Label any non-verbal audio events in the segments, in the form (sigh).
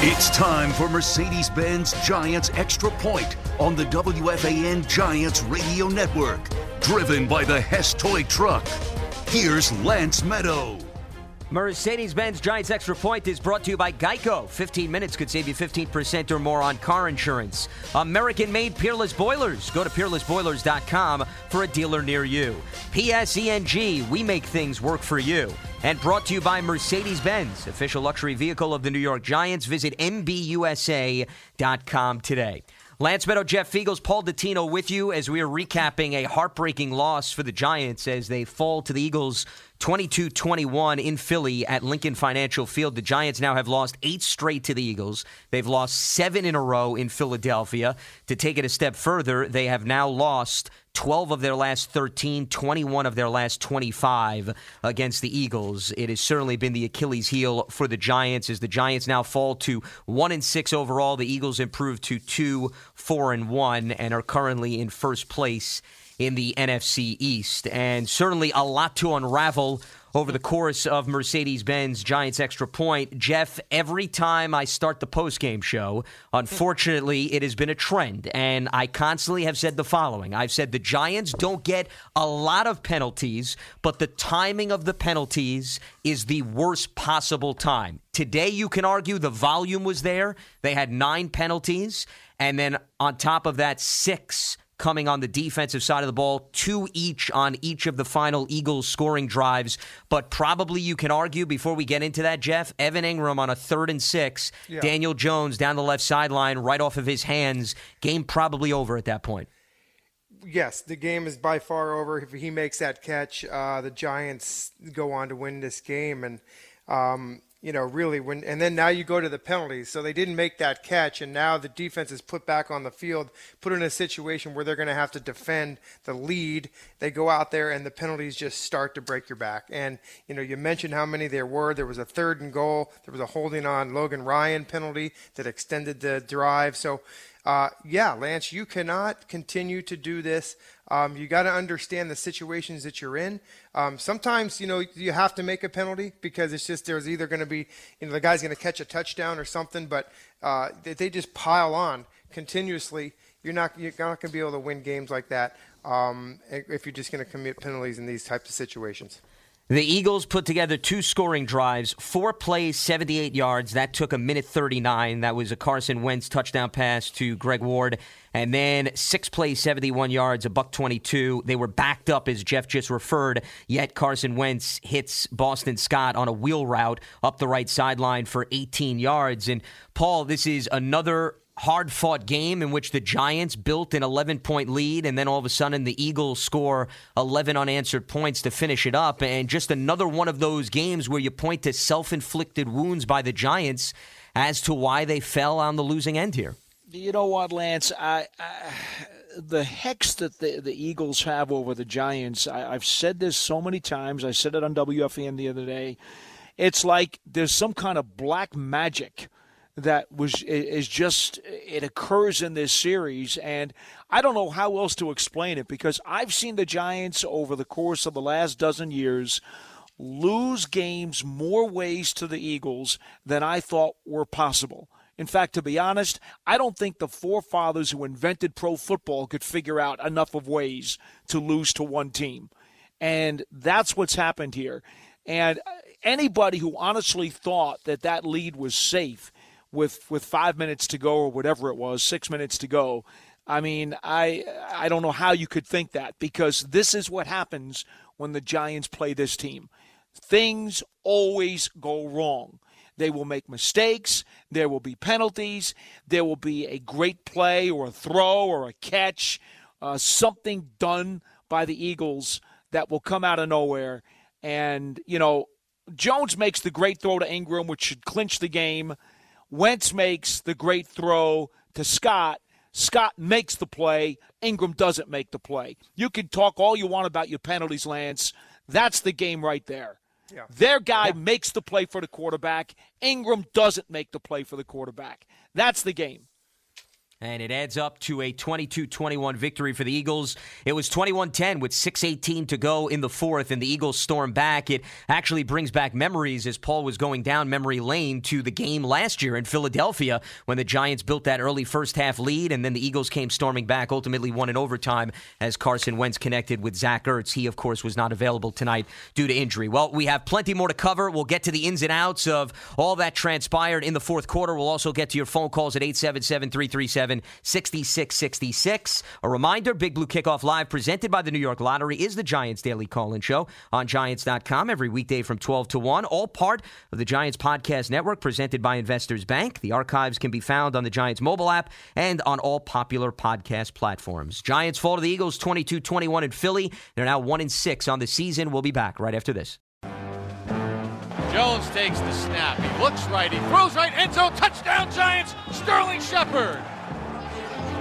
It's time for Mercedes Benz Giants Extra Point on the WFAN Giants Radio Network. Driven by the Hess Toy Truck. Here's Lance Medow. Mercedes Benz Giants Extra Point is brought to you by Geico. 15 minutes could save you 15% or more on car insurance. American made Peerless Boilers. Go to peerlessboilers.com for a dealer near you. PSE&G, we make things work for you. And brought to you by Mercedes Benz, official luxury vehicle of the New York Giants. Visit MBUSA.com today. Lance Medow, Jeff Feagles, Paul Dottino with you as we are recapping a heartbreaking loss for the Giants as they fall to the Eagles 22 21 in Philly at Lincoln Financial Field. The Giants now have lost eight straight to the Eagles. They've lost seven in a row in Philadelphia. To take it a step further, they have now lost 12 of their last 13, 21 of their last 25 against the Eagles. It has certainly been the Achilles heel for the Giants as the Giants now fall to 1 and 6 overall. The Eagles improve to 2, 4 and 1 and are currently in first place in the NFC East. And certainly a lot to unravel over the course of Mercedes Benz Giants Extra Point. Jeff, every time I start the post-game show, unfortunately, it has been a trend. And I constantly have said the following I've said the Giants don't get a lot of penalties, but the timing of the penalties is the worst possible time. Today, you can argue the volume was there. They had nine penalties. And then on top of that, six coming on the defensive side of the ball, two each on each of the final Eagles scoring drives. But probably you can argue before we get into that, Jeff, Evan Engram on a third and six, yeah. Daniel Jones down the left sideline, right off of his hands. Game probably over at that point. Yes, the game is by far over. If he makes that catch, uh, the Giants go on to win this game. And um, you know, really when and then now you go to the penalties. So they didn't make that catch and now the defense is put back on the field, put in a situation where they're going to have to defend the lead. They go out there and the penalties just start to break your back. And you know, you mentioned how many there were. There was a third and goal. There was a holding on Logan Ryan penalty that extended the drive. So uh, yeah, Lance, you cannot continue to do this. Um, you got to understand the situations that you're in. Um, sometimes, you know, you have to make a penalty because it's just there's either going to be, you know, the guy's going to catch a touchdown or something, but uh, they, they, just pile on continuously. You're not you're not going to be able to win games like that um, if you're just going to commit penalties in these types of situations. The Eagles put together two scoring drives, four plays, 78 yards. That took a minute 39. That was a Carson Wentz touchdown pass to Greg Ward. And then six plays, 71 yards, a buck 22. They were backed up, as Jeff just referred, yet Carson Wentz hits Boston Scott on a wheel route up the right sideline for 18 yards. And Paul, this is another hard fought game in which the Giants built an 11 point lead, and then all of a sudden the Eagles score 11 unanswered points to finish it up. And just another one of those games where you point to self inflicted wounds by the Giants as to why they fell on the losing end here. You know what, Lance? I, I the hex that the, the Eagles have over the Giants, I, I've said this so many times. I said it on WFN the other day. It's like there's some kind of black magic that was is just it occurs in this series and I don't know how else to explain it because I've seen the Giants over the course of the last dozen years lose games more ways to the Eagles than I thought were possible. In fact, to be honest, I don't think the forefathers who invented pro football could figure out enough of ways to lose to one team. And that's what's happened here. And anybody who honestly thought that that lead was safe with with five minutes to go or whatever it was, six minutes to go. I mean, I I don't know how you could think that because this is what happens when the Giants play this team. Things always go wrong. They will make mistakes. There will be penalties. There will be a great play or a throw or a catch, uh, something done by the Eagles that will come out of nowhere. And, you know, Jones makes the great throw to Engram, which should clinch the game. Wentz makes the great throw to Scott. Scott makes the play. Engram doesn't make the play. You can talk all you want about your penalties, Lance. That's the game right there. Yeah. Their guy yeah. makes the play for the quarterback. Engram doesn't make the play for the quarterback. That's the game. And it adds up to a 22 21 victory for the Eagles. It was 21 10 with 6.18 to go in the fourth, and the Eagles storm back. It actually brings back memories as Paul was going down memory lane to the game last year in Philadelphia when the Giants built that early first half lead, and then the Eagles came storming back, ultimately won in overtime as Carson Wentz connected with Zach Ertz. He, of course, was not available tonight due to injury. Well, we have plenty more to cover. We'll get to the ins and outs of all that transpired in the fourth quarter. We'll also get to your phone calls at 877 337 6666. A reminder Big Blue Kickoff Live, presented by the New York Lottery, is the Giants Daily Call In Show on Giants.com every weekday from 12 to 1. All part of the Giants Podcast Network, presented by Investors Bank. The archives can be found on the Giants mobile app and on all popular podcast platforms. Giants fall to the Eagles 22 21 in Philly. They're now 1 in 6 on the season. We'll be back right after this. Jones takes the snap. He looks right. He throws right. End zone. Touchdown, Giants. Sterling Shepard.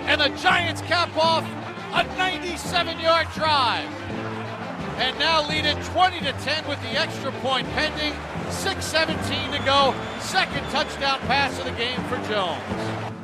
And the Giants cap off a 97 yard drive. And now lead it 20 to 10 with the extra point pending. 6.17 to go. Second touchdown pass of the game for Jones.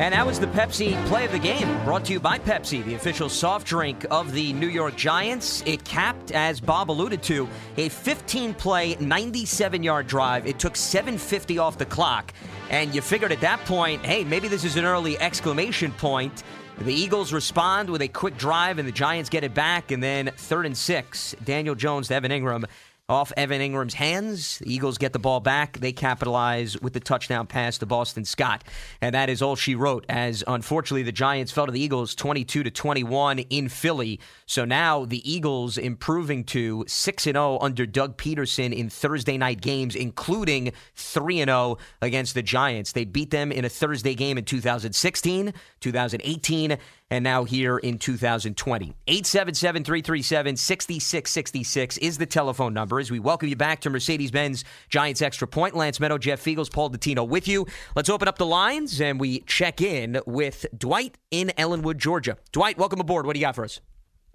And that was the Pepsi play of the game, brought to you by Pepsi, the official soft drink of the New York Giants. It capped, as Bob alluded to, a 15 play, 97 yard drive. It took 750 off the clock. And you figured at that point, hey, maybe this is an early exclamation point. The Eagles respond with a quick drive, and the Giants get it back. And then third and six, Daniel Jones to Evan Engram off Evan Engram's hands. The Eagles get the ball back. They capitalize with the touchdown pass to Boston Scott. And that is all she wrote, as unfortunately the Giants fell to the Eagles 22 to 21 in Philly. So now the Eagles improving to 6 0 under Doug Pederson in Thursday night games, including 3 0 against the Giants. They beat them in a Thursday game in 2016, 2018, and now here in 2020. 877 337 6666 is the telephone number as we welcome you back to Mercedes Benz Giants Extra Point. Lance Medow, Jeff Feagles, Paul Dottino with you. Let's open up the lines and we check in with Dwight in Ellenwood, Georgia. Dwight, welcome aboard. What do you got for us?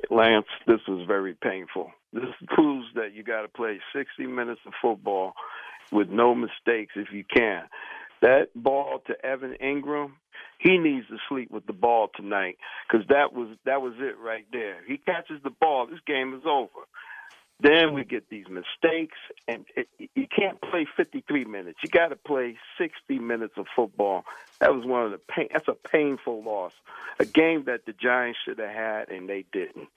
Lance, this is very painful. This proves that you got to play 60 minutes of football with no mistakes if you can. That ball to Evan Engram, he needs to sleep with the ball tonight because that was that was it right there. He catches the ball, this game is over. Then we get these mistakes, and it, you can't play 53 minutes. You got to play 60 minutes of football. That was one of the pain. That's a painful loss. A game that the Giants should have had, and they didn't.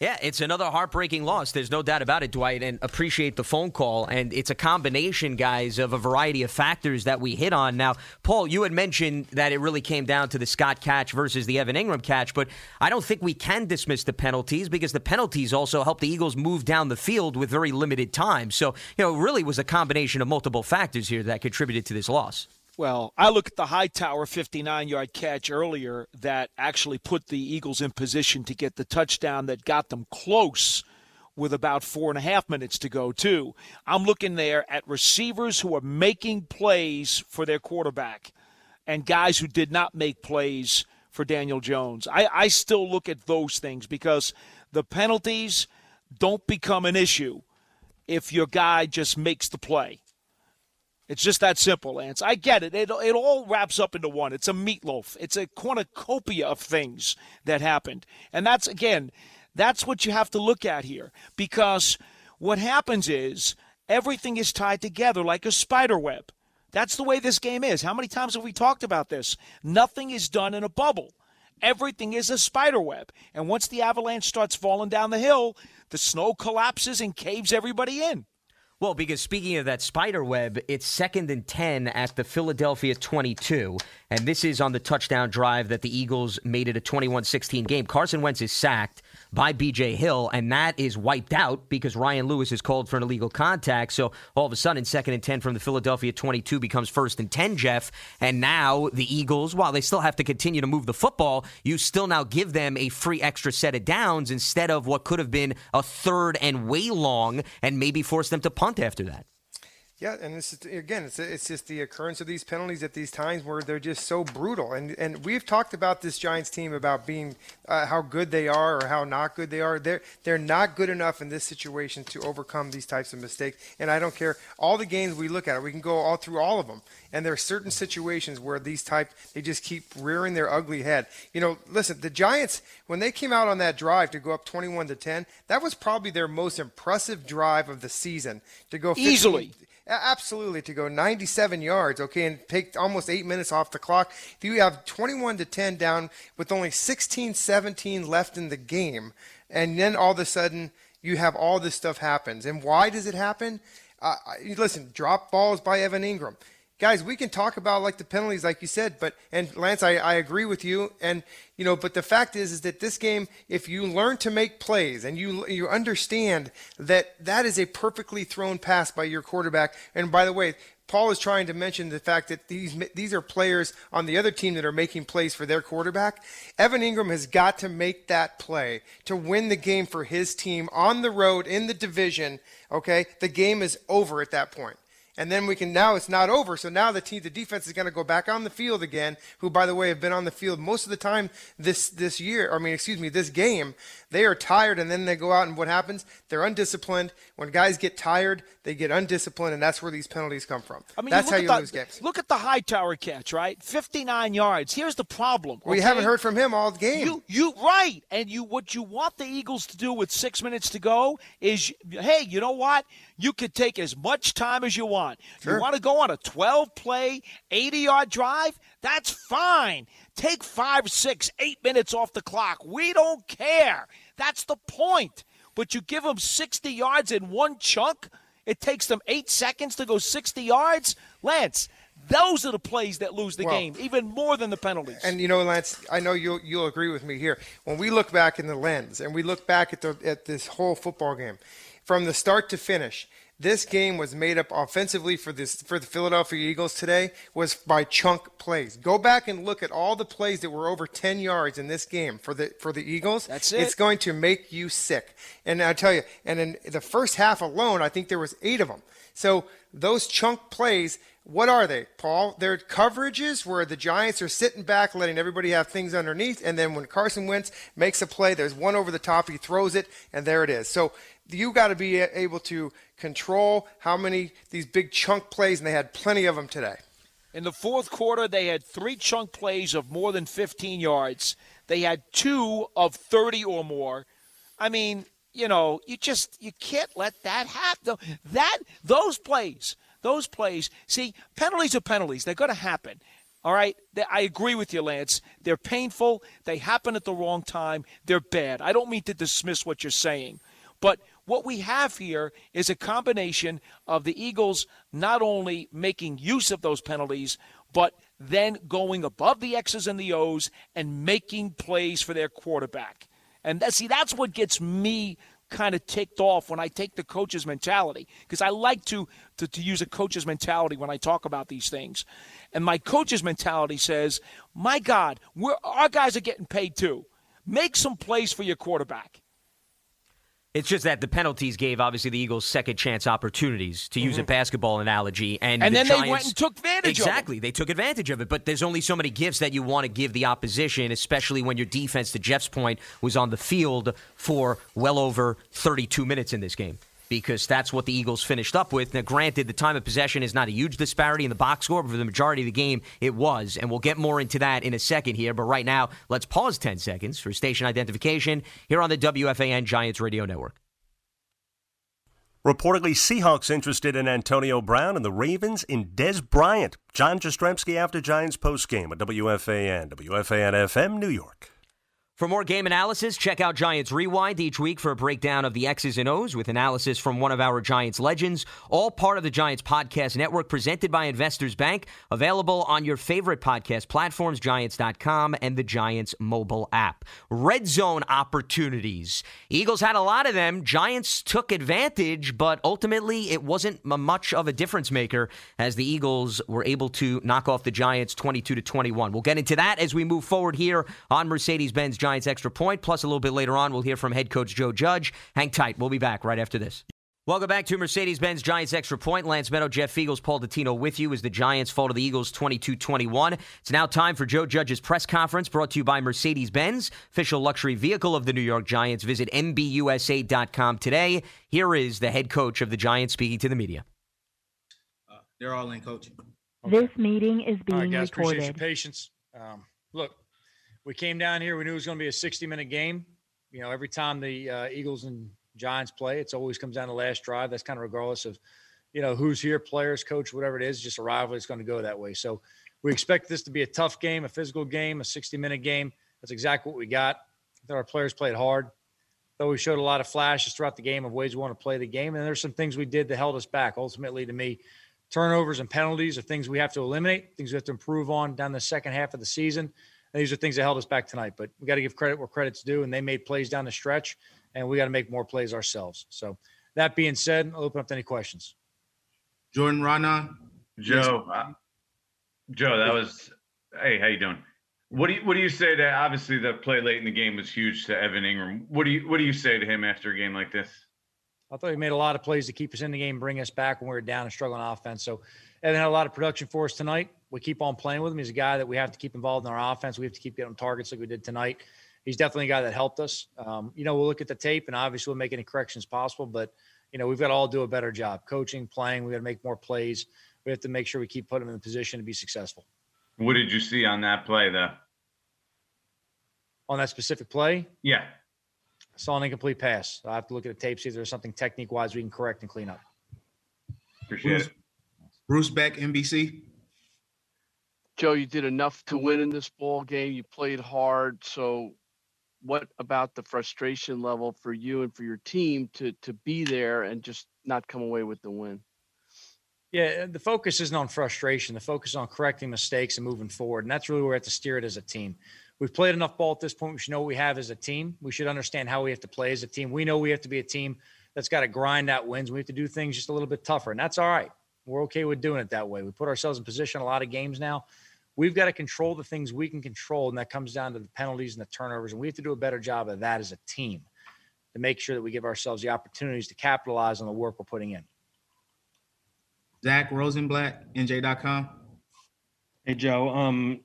Yeah, it's another heartbreaking loss. There's no doubt about it, Dwight, and appreciate the phone call. And it's a combination, guys, of a variety of factors that we hit on. Now, Paul, you had mentioned that it really came down to the Scott catch versus the Evan Engram catch, but I don't think we can dismiss the penalties because the penalties also helped the Eagles move down the field with very limited time. So, you know, it really was a combination of multiple factors here that contributed to this loss. Well, I look at the Hightower 59 yard catch earlier that actually put the Eagles in position to get the touchdown that got them close with about four and a half minutes to go, too. I'm looking there at receivers who are making plays for their quarterback and guys who did not make plays for Daniel Jones. I, I still look at those things because the penalties don't become an issue if your guy just makes the play. It's just that simple, Lance. I get it. it. It all wraps up into one. It's a meatloaf. It's a cornucopia of things that happened. And that's, again, that's what you have to look at here. Because what happens is everything is tied together like a spider web. That's the way this game is. How many times have we talked about this? Nothing is done in a bubble. Everything is a spider web. And once the avalanche starts falling down the hill, the snow collapses and caves everybody in. Well, because speaking of that spider web, it's second and 10 at the Philadelphia 22. And this is on the touchdown drive that the Eagles made it a 21 16 game. Carson Wentz is sacked by BJ Hill, and that is wiped out because Ryan Lewis is called for an illegal contact. So all of a sudden, second and 10 from the Philadelphia 22 becomes first and 10, Jeff. And now the Eagles, while they still have to continue to move the football, you still now give them a free extra set of downs instead of what could have been a third and way long and maybe force them to punt after that. Yeah, and this is again, it's it's just the occurrence of these penalties at these times where they're just so brutal. And and we've talked about this Giants team about being uh, how good they are or how not good they are. They're they're not good enough in this situation to overcome these types of mistakes. And I don't care all the games we look at, we can go all through all of them. And there are certain situations where these type they just keep rearing their ugly head. You know, listen, the Giants when they came out on that drive to go up 21 to 10, that was probably their most impressive drive of the season to go 15, easily Absolutely, to go 97 yards, okay, and take almost eight minutes off the clock. If you have 21 to 10 down with only 16, 17 left in the game, and then all of a sudden you have all this stuff happens. And why does it happen? Uh, listen, drop balls by Evan Engram guys, we can talk about like the penalties, like you said, but and Lance, I, I agree with you, and you know, but the fact is, is that this game, if you learn to make plays and you you understand that that is a perfectly thrown pass by your quarterback, and by the way. Paul is trying to mention the fact that these these are players on the other team that are making plays for their quarterback. Evan Engram has got to make that play to win the game for his team on the road in the division. Okay, the game is over at that point and then we can now it's not over. So now the team, the defense is going to go back on the field again. Who, by the way, have been on the field most of the time this this year. I mean, excuse me, this game. They are tired, and then they go out and what happens? They're undisciplined. When guys get tired, they get undisciplined, and that's where these penalties come from. I mean, that's you how you the, lose games. Look at the Hightower catch, right? Fifty-nine yards. Here's the problem. We haven't heard from him all game. You, you right, and you what you want the Eagles to do with six minutes to go is, hey, you know what? You could take as much time as you want. Sure. You want to go on a 12 play, 80 yard drive? That's fine. Take five, six, eight minutes off the clock. We don't care. That's the point. But you give them 60 yards in one chunk, it takes them eight seconds to go 60 yards. Lance, those are the plays that lose the well, game, even more than the penalties. And you know, Lance, I know you'll you'll agree with me here. When we look back in the lens and we look back at the at this whole football game, from the start to finish. This game was made up offensively for this for the Philadelphia Eagles today was by chunk plays. Go back and look at all the plays that were over 10 yards in this game for the for the Eagles. That's it. It's going to make you sick. And I tell you, and in the first half alone, I think there was 8 of them. So those chunk plays what are they, Paul? They're coverages where the Giants are sitting back, letting everybody have things underneath, and then when Carson Wentz makes a play, there's one over the top, he throws it, and there it is. So you got to be able to control how many these big chunk plays, and they had plenty of them today. In the fourth quarter, they had three chunk plays of more than 15 yards. They had two of 30 or more. I mean, you know, you just you can't let that happen. That those plays, those plays. See, penalties are penalties. They're going to happen. All right, I agree with you, Lance. They're painful. They happen at the wrong time. They're bad. I don't mean to dismiss what you're saying, but what we have here is a combination of the Eagles not only making use of those penalties, but then going above the X's and the O's and making plays for their quarterback. And that, see, that's what gets me kind of ticked off when I take the coach's mentality because I like to, to, to use a coach's mentality when I talk about these things. And my coach's mentality says, "My God, we're, our guys are getting paid too. Make some plays for your quarterback." It's just that the penalties gave obviously the Eagles second chance opportunities to use mm-hmm. a basketball analogy, and, and the then Giants, they went and took advantage. Of it. Exactly, they took advantage of it. But there's only so many gifts that you want to give the opposition, especially when your defense, to Jeff's point, was on the field for well over 32 minutes in this game because that's what the Eagles finished up with. Now, granted, the time of possession is not a huge disparity in the box score, but for the majority of the game, it was. And we'll get more into that in a second here. But right now, let's pause 10 seconds for station identification here on the WFAN Giants Radio Network. Reportedly, Seahawks interested in Antonio Brown and the Ravens in Dez Bryant. John Jastremski after Giants postgame at WFAN, WFAN FM, New York. For more game analysis, check out Giants Rewind each week for a breakdown of the X's and O's with analysis from one of our Giants legends, all part of the Giants Podcast Network presented by Investors Bank, available on your favorite podcast platforms, Giants.com and the Giants mobile app. Red zone opportunities. Eagles had a lot of them. Giants took advantage, but ultimately it wasn't much of a difference maker as the Eagles were able to knock off the Giants 22 to 21. We'll get into that as we move forward here on Mercedes Benz Giants Extra Point. Plus, a little bit later on, we'll hear from head coach Joe Judge. Hang tight. We'll be back right after this. Welcome back to Mercedes Benz Giants Extra Point. Lance Medow, Jeff Feagles, Paul Dottino with you as the Giants fall to the Eagles 22 21. It's now time for Joe Judge's press conference brought to you by Mercedes Benz, official luxury vehicle of the New York Giants. Visit MBUSA.com today. Here is the head coach of the Giants speaking to the media. Uh, they're all in, coach. Okay. This meeting is being all right, guys, recorded. Appreciate your patience. Um, look, we came down here. We knew it was going to be a 60 minute game. You know, every time the uh, Eagles and Giants play. It's always comes down to last drive. That's kind of regardless of, you know, who's here, players, coach, whatever it is, just a rivalry. It's going to go that way. So we expect this to be a tough game, a physical game, a 60 minute game. That's exactly what we got. That our players played hard. Though we showed a lot of flashes throughout the game of ways we want to play the game. And there's some things we did that held us back. Ultimately, to me, turnovers and penalties are things we have to eliminate, things we have to improve on down the second half of the season. And these are things that held us back tonight. But we got to give credit where credit's due. And they made plays down the stretch and we got to make more plays ourselves. So that being said, I'll open up to any questions. Jordan Raanan. Joe, uh, Joe, that was hey, how you doing? What do you what do you say to obviously the play late in the game was huge to Evan Engram? What do you what do you say to him after a game like this? I thought he made a lot of plays to keep us in the game, bring us back when we were down and struggling on offense. So Evan had a lot of production for us tonight. We keep on playing with him. He's a guy that we have to keep involved in our offense. We have to keep getting targets like we did tonight he's definitely a guy that helped us. Um, you know, we'll look at the tape and obviously we'll make any corrections possible, but you know, we've got to all do a better job coaching, playing. We got to make more plays. We have to make sure we keep putting him in the position to be successful. What did you see on that play, though? On that specific play? Yeah. I saw an incomplete pass. I have to look at the tape, see if there's something technique wise we can correct and clean up. Appreciate Bruce, it. Bruce Beck, NBC. Joe, you did enough to win in this ball game. You played hard. So what about the frustration level for you and for your team to to be there and just not come away with the win? Yeah, the focus isn't on frustration. The focus is on correcting mistakes and moving forward. And that's really where we have to steer it as a team. We've played enough ball at this point. We should know what we have as a team. We should understand how we have to play as a team. We know we have to be a team that's got to grind out wins. We have to do things just a little bit tougher. And that's all right. We're okay with doing it that way. We put ourselves in position a lot of games now we've got to control the things we can control, and that comes down to the penalties and the turnovers. And we have to do a better job of that as a team to make sure that we give ourselves the opportunities to capitalize on the work we're putting in. Zach Rosenblatt, NJ.com. Hey Joe, um,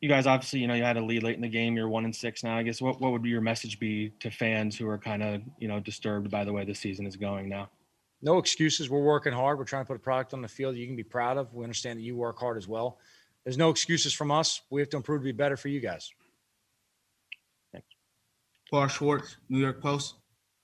you guys obviously you know you had a lead late in the game. You're one and six now. I guess what what would your message be to fans who are kind of you know disturbed by the way the season is going now? No excuses. We're working hard. We're trying to put a product on the field you can be proud of. We understand that you work hard as well there's no excuses from us. We have to improve to be better for you guys. Thanks. Paul Schwartz, New York Post.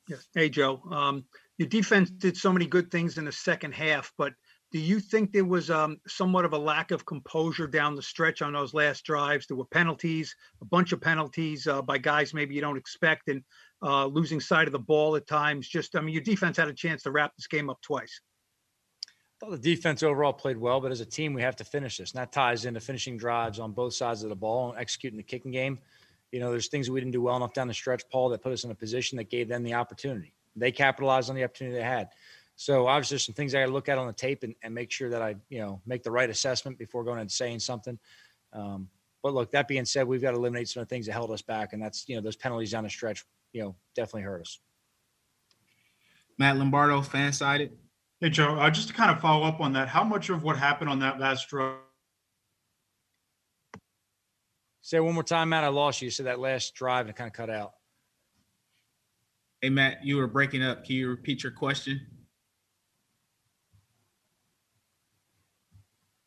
Yes. Hey, Joe. Um, your defense did so many good things in the second half, but do you think there was um, somewhat of a lack of composure down the stretch on those last drives? There were penalties, a bunch of penalties uh, by guys maybe you don't expect, and uh, losing sight of the ball at times. Just, I mean, your defense had a chance to wrap this game up twice thought the defense overall played well, but as a team, we have to finish this. And that ties into finishing drives on both sides of the ball and executing the kicking game. You know, there's things we didn't do well enough down the stretch, Paul, that put us in a position that gave them the opportunity. They capitalized on the opportunity they had. So obviously, there's some things I got to look at on the tape and, and, make sure that I, you know, make the right assessment before going and saying something. Um, but look, that being said, we've got to eliminate some of the things that held us back, and that's you know those penalties down the stretch, you know, definitely hurt us. Matt Lombardo, FanSided. Hey, Joe, uh, just to kind of follow up on that, how much of what happened on that last drive? Say one more time, Matt. I lost you. You said that last drive and it kind of cut out. Hey, Matt, you were breaking up. Can you repeat your question?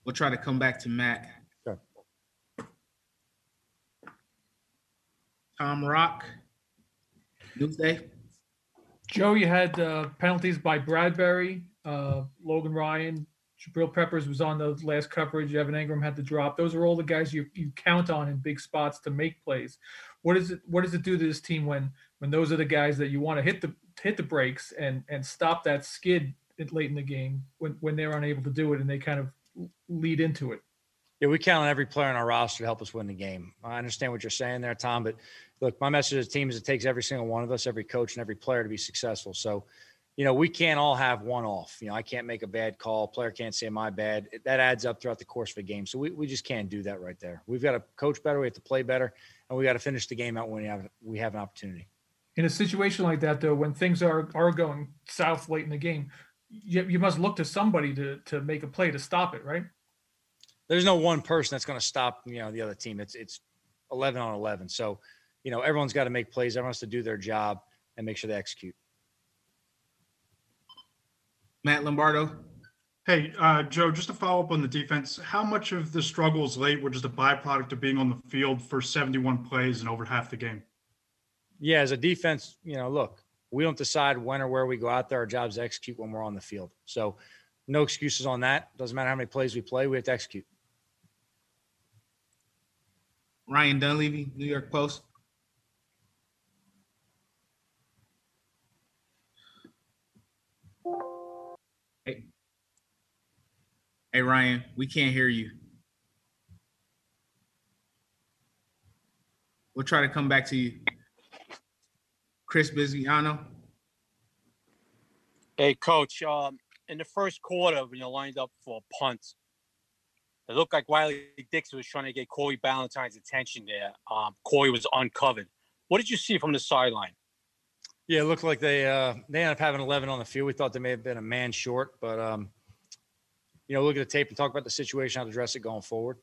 We'll try to come back to Matt. Sure. Tom Rock, Newsday. Joe, you had uh, penalties by Bradberry, uh, Logan Ryan, Jabril Peppers was on the last coverage. Evan Engram had to drop. Those are all the guys you, you count on in big spots to make plays. What does it What does it do to this team when when those are the guys that you want to hit the hit the brakes and and stop that skid late in the game when when they're unable to do it and they kind of lead into it? Yeah, we count on every player on our roster to help us win the game. I understand what you're saying there, Tom, but look, my message to the team is it takes every single one of us, every coach and every player to be successful. So you know, we can't all have one off. You know, I can't make a bad call. Player can't say my bad. That adds up throughout the course of a game. So we, we just can't do that right there. We've got to coach better. We have to play better, and we got to finish the game out when we have we have an opportunity. In a situation like that, though, when things are are going south late in the game, you, you must look to somebody to to make a play to stop it, right? There's no one person that's going to stop you know the other team. It's it's 11 on 11. So you know everyone's got to make plays. Everyone has to do their job and make sure they execute. Matt Lombardo. Hey, uh, Joe, just to follow up on the defense, how much of the struggles late were just a byproduct of being on the field for 71 plays and over half the game? Yeah, as a defense, you know, look, we don't decide when or where we go out there. Our job is to execute when we're on the field. So, no excuses on that. Doesn't matter how many plays we play, we have to execute. Ryan Dunleavy, New York Post. Hey. Hey Ryan, we can't hear you. We'll try to come back to you. Chris Biziano. Hey, coach. Um, in the first quarter, when you lined up for a punt, it looked like Riley Dixon was trying to get Cory Ballentine's attention there. Um, Cory was uncovered. What did you see from the sideline? Yeah, it looked like they uh, they ended up having 11 on the field. We thought they may have been a man short, but um, you know, look at the tape and talk about the situation, how to address it going forward.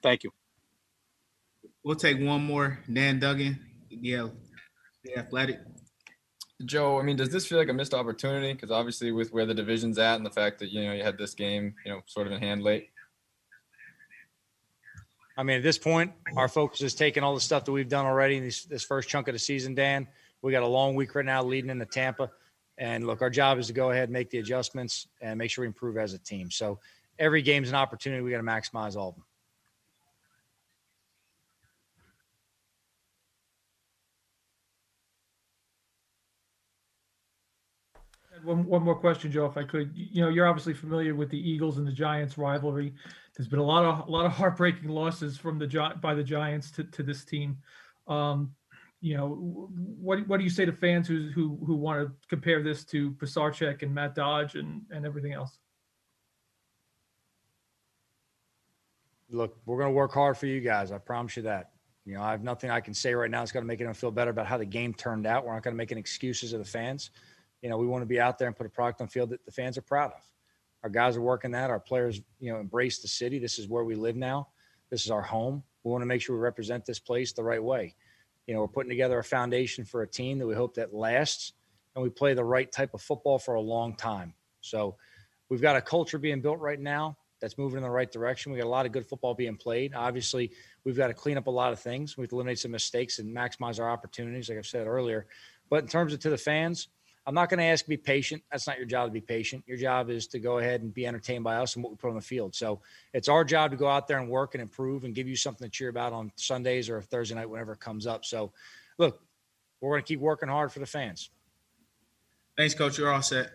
Thank you. We'll take one more. Dan Duggan, yeah, the athletic. Joe, I mean, does this feel like a missed opportunity? Because obviously, with where the division's at and the fact that you know you had this game, you know, sort of in hand late. I mean, at this point, our focus is taking all the stuff that we've done already in this, this first chunk of the season. Dan, we got a long week right now leading into Tampa, and look, our job is to go ahead and make the adjustments and make sure we improve as a team. So every game's an opportunity. We got to maximize all of them. One, one more question, Joe, if I could. You know, you're obviously familiar with the Eagles and the Giants rivalry. There's been a lot of a lot of heartbreaking losses from the by the Giants to, to this team. Um, you know, what what do you say to fans who who who want to compare this to Pisarcik and Matt Dodge and and everything else? Look, we're going to work hard for you guys. I promise you that. You know, I have nothing I can say right now. It's going to make them feel better about how the game turned out. We're not going to make any excuses of the fans you know, we want to be out there and put a product on field that the fans are proud of. Our guys are working that. Our players, you know, embrace the city. This is where we live now. This is our home. We want to make sure we represent this place the right way. You know, we're putting together a foundation for a team that we hope that lasts and we play the right type of football for a long time. So we've got a culture being built right now that's moving in the right direction. We got a lot of good football being played. Obviously, we've got to clean up a lot of things. We've eliminated some mistakes and maximize our opportunities, like I've said earlier. But in terms of to the fans, I'm not going to ask to be patient. That's not your job to be patient. Your job is to go ahead and be entertained by us and what we put on the field. So it's our job to go out there and work and improve and give you something to cheer about on Sundays or Thursday night, whenever it comes up. So, look, we're going to keep working hard for the fans. Thanks, Coach. You're all set.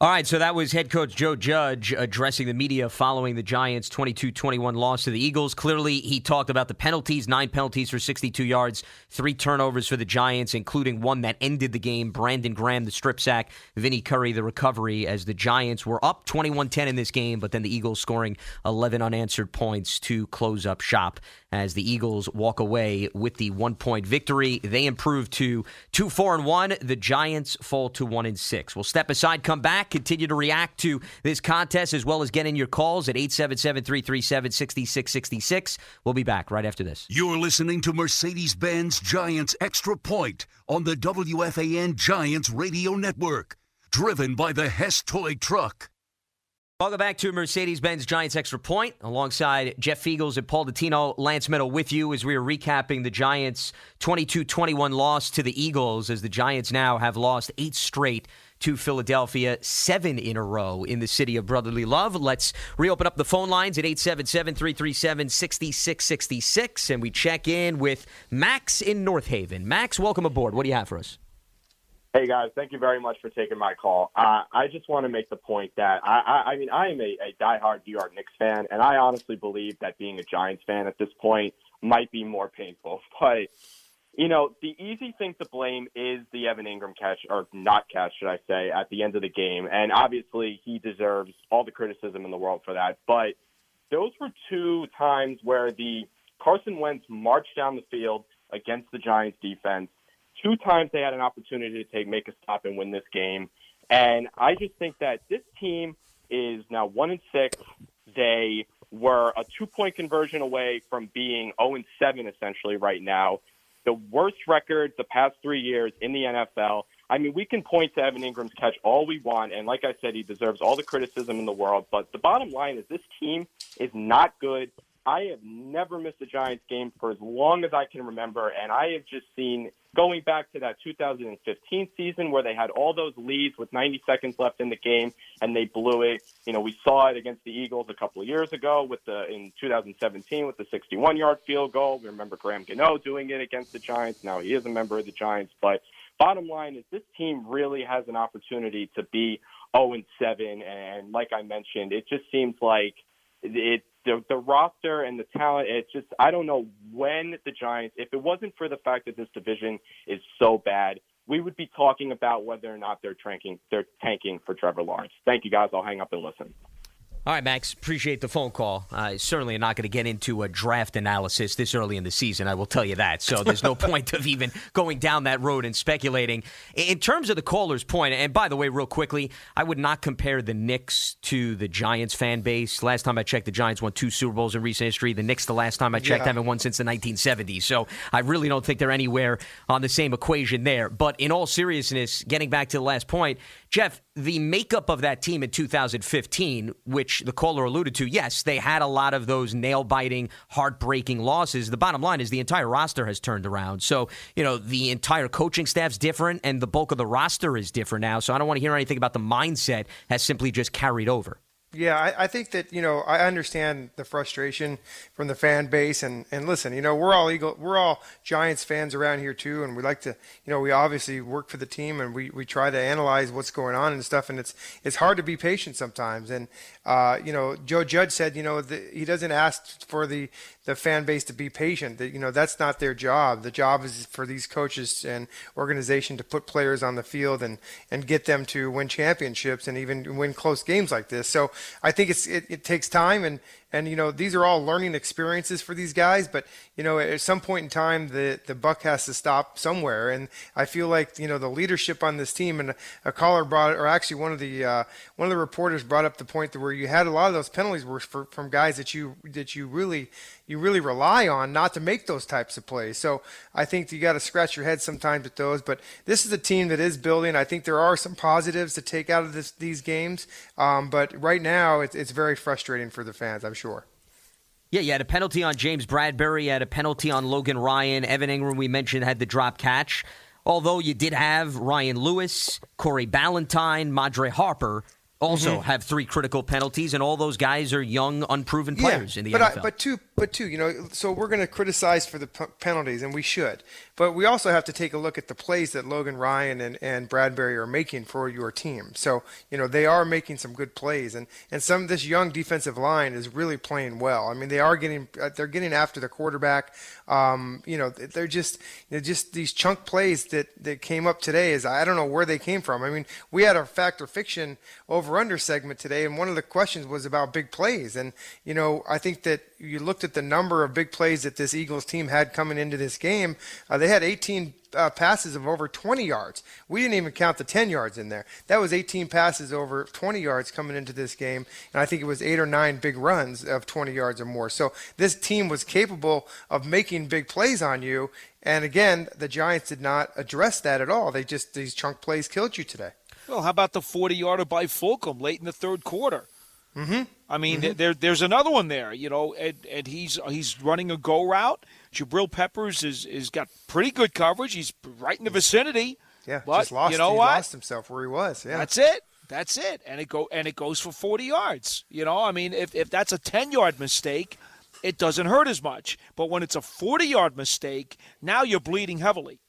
All right, so that was head coach Joe Judge addressing the media following the Giants' 22 21 loss to the Eagles. Clearly, he talked about the penalties nine penalties for 62 yards, three turnovers for the Giants, including one that ended the game. Brandon Graham, the strip sack, Vinny Curry, the recovery, as the Giants were up 21 10 in this game, but then the Eagles scoring 11 unanswered points to close up shop as the Eagles walk away with the one point victory. They improve to 2 4 and 1. The Giants fall to 1 and 6. We'll step aside come back, continue to react to this contest as well as get in your calls at 877 337 6666. We'll be back right after this. You're listening to Mercedes Benz Giants Extra Point on the WFAN Giants Radio Network, driven by the Hess Toy Truck. Welcome back to Mercedes Benz Giants Extra Point alongside Jeff Feagles and Paul Dottino. Lance Medow with you as we are recapping the Giants' 22 21 loss to the Eagles as the Giants now have lost eight straight to Philadelphia, seven in a row in the city of brotherly love. Let's reopen up the phone lines at 877 337 6666 and we check in with Max in North Haven. Max, welcome aboard. What do you have for us? Hey guys, thank you very much for taking my call. Uh, I just want to make the point that I, I, I mean I am a, a diehard New York Knicks fan, and I honestly believe that being a Giants fan at this point might be more painful. (laughs) But you know, the easy thing to blame is the Evan Engram catch, or not catch, should I say, at the end of the game. And obviously, he deserves all the criticism in the world for that. But those were two times where the Carson Wentz marched down the field against the Giants defense. Two times they had an opportunity to take make a stop and win this game. And I just think that this team is now one and six. They were a two point conversion away from being 0 and 7 essentially right now. The worst record the past three years in the NFL. I mean, we can point to Evan Engram's catch all we want, and like I said, he deserves all the criticism in the world. But the bottom line is this team is not good. I have never missed a Giants game for as long as I can remember, and I have just seen going back to that 2015 season where they had all those leads with 90 seconds left in the game and they blew it. You know, we saw it against the Eagles a couple of years ago with the in 2017 with the 61-yard field goal. We remember Graham Gano doing it against the Giants. Now he is a member of the Giants, but bottom line is this team really has an opportunity to be 0 and 7 and like I mentioned, it just seems like it the the roster and the talent. It's just I don't know when the Giants. If it wasn't for the fact that this division is so bad, we would be talking about whether or not they're tanking they're tanking for Trevor Lawrence. Thank you guys. I'll hang up and listen. All right, Max, appreciate the phone call. Uh, certainly not going to get into a draft analysis this early in the season, I will tell you that. So there's no (laughs) point of even going down that road and speculating. In terms of the caller's point, and by the way, real quickly, I would not compare the Knicks to the Giants fan base. Last time I checked, the Giants won two Super Bowls in recent history. The Knicks, the last time I checked, Yeah. haven't won since the 1970s. So I really don't think they're anywhere on the same equation there. But in all seriousness, getting back to the last point, Jeff, the makeup of that team in 2015, which the caller alluded to, yes, they had a lot of those nail biting, heartbreaking losses. The bottom line is the entire roster has turned around. So, you know, the entire coaching staff's different and the bulk of the roster is different now. So I don't want to hear anything about the mindset has simply just carried over. Yeah, I, I think that you know I understand the frustration from the fan base, and and listen, you know we're all Eagle, we're all Giants fans around here too, and we like to, you know, we obviously work for the team, and we, we try to analyze what's going on and stuff, and it's it's hard to be patient sometimes, and uh, you know Joe Judge said, you know, the, he doesn't ask for the the fan base to be patient. That you know that's not their job. The job is for these coaches and organization to put players on the field and and get them to win championships and even win close games like this. So I think it's it, it takes time and and you know these are all learning experiences for these guys. But you know at some point in time the the buck has to stop somewhere. And I feel like you know the leadership on this team and a caller brought or actually one of the uh, one of the reporters brought up the point that where you had a lot of those penalties were for, from guys that you that you really you really rely on not to make those types of plays. So I think you got to scratch your head sometimes at those. But this is a team that is building. I think there are some positives to take out of this, these games. Um, but right now, it's, it's very frustrating for the fans. I'm sure. Yeah, you had a penalty on James Bradberry, you had a penalty on Logan Ryan. Evan Engram, we mentioned, had the drop catch. Although you did have Ryan Lewis, Cory Ballentine, Madre Harper also Mhm. have three critical penalties, and all those guys are young, unproven players in the but NFL. I, but two, but two, you know, so we're going to criticize for the p- penalties, and we should. But we also have to take a look at the plays that Logan Ryan and, and Bradberry are making for your team. So you know they are making some good plays, and and some of this young defensive line is really playing well. I mean, they are getting uh, they're getting after the quarterback. Um, you know, they're just just these chunk plays that that came up today. Is I don't know where they came from. I mean, we had a fact or fiction over under segment today, and one of the questions was about big plays. And you know, I think that you looked at the number of big plays that this Eagles team had coming into this game. Uh, they had 18 uh, passes of over 20 yards. We didn't even count the 10 yards in there. That was 18 passes over 20 yards coming into this game, and I think it was eight or nine big runs of 20 yards or more. So this team was capable of making big plays on you. And again, the Giants did not address that at all. They just these chunk plays killed you today. Well, how about the 40 yarder by Fulgham late in the third quarter? Mm-hmm. I mean, Mhm. there there's another one there, you know, and, and he's he's running a go route. Jabril Peppers is is got pretty good coverage. He's right in the vicinity. Yeah, but just lost. you know he what? lost himself where he was. Yeah, That's it. That's it. And it go and it goes for 40 yards. You know, I mean, if if that's a 10 yard mistake, it doesn't hurt as much. But when it's a 40 yard mistake, now you're bleeding heavily.